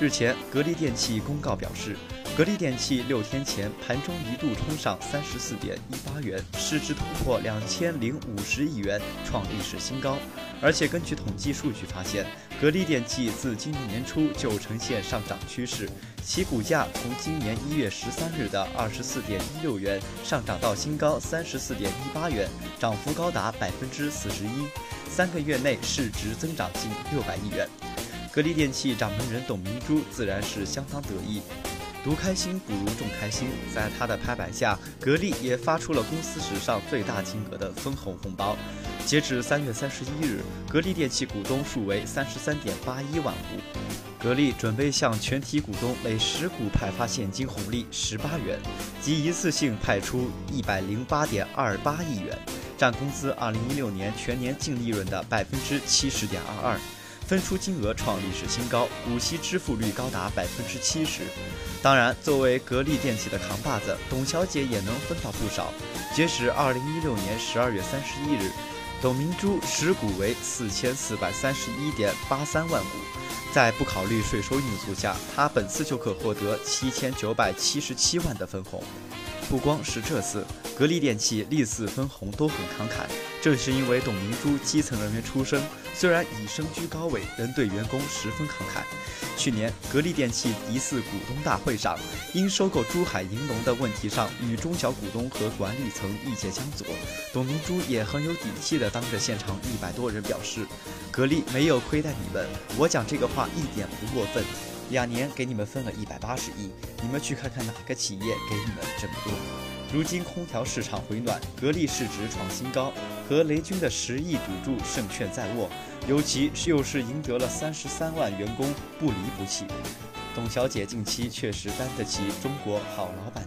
日前，格力电器公告表示，格力电器六天前盘中一度冲上三十四点一八元，市值突破两千零五十亿元，创历史新高。而且根据统计数据发现，格力电器自今年年初就呈现上涨趋势，其股价从今年一月十三日的二十四点一六元上涨到新高三十四点一八元，涨幅高达百分之四十一，三个月内市值增长近六百亿元。格力电器掌门人董明珠自然是相当得意，独开心不如众开心。在他的拍板下，格力也发出了公司史上最大金额的分红红包。截至三月三十一日，格力电器股东数为三十三点八一万户。格力准备向全体股东每十股派发现金红利十八元，即一次性派出一百零八点二八亿元，占公司二零一六年全年净利润的百分之七十点二二。分出金额创历史新高，股息支付率高达百分之七十。当然，作为格力电器的扛把子，董小姐也能分到不少。截止二零一六年十二月三十一日，董明珠持股为四千四百三十一点八三万股，在不考虑税收因素下，她本次就可获得七千九百七十七万的分红。不光是这次，格力电器历次分红都很慷慨，正是因为董明珠基层人员出身，虽然已身居高位，仍对员工十分慷慨。去年，格力电器第四股东大会上，因收购珠海银隆的问题上与中小股东和管理层意见相左，董明珠也很有底气地当着现场一百多人表示：“格力没有亏待你们，我讲这个话一点不过分。”两年给你们分了一百八十亿，你们去看看哪个企业给你们这么多？如今空调市场回暖，格力市值创新高，和雷军的十亿赌注胜券在握，尤其是又是赢得了三十三万员工不离不弃。董小姐近期确实担得起“中国好老板”。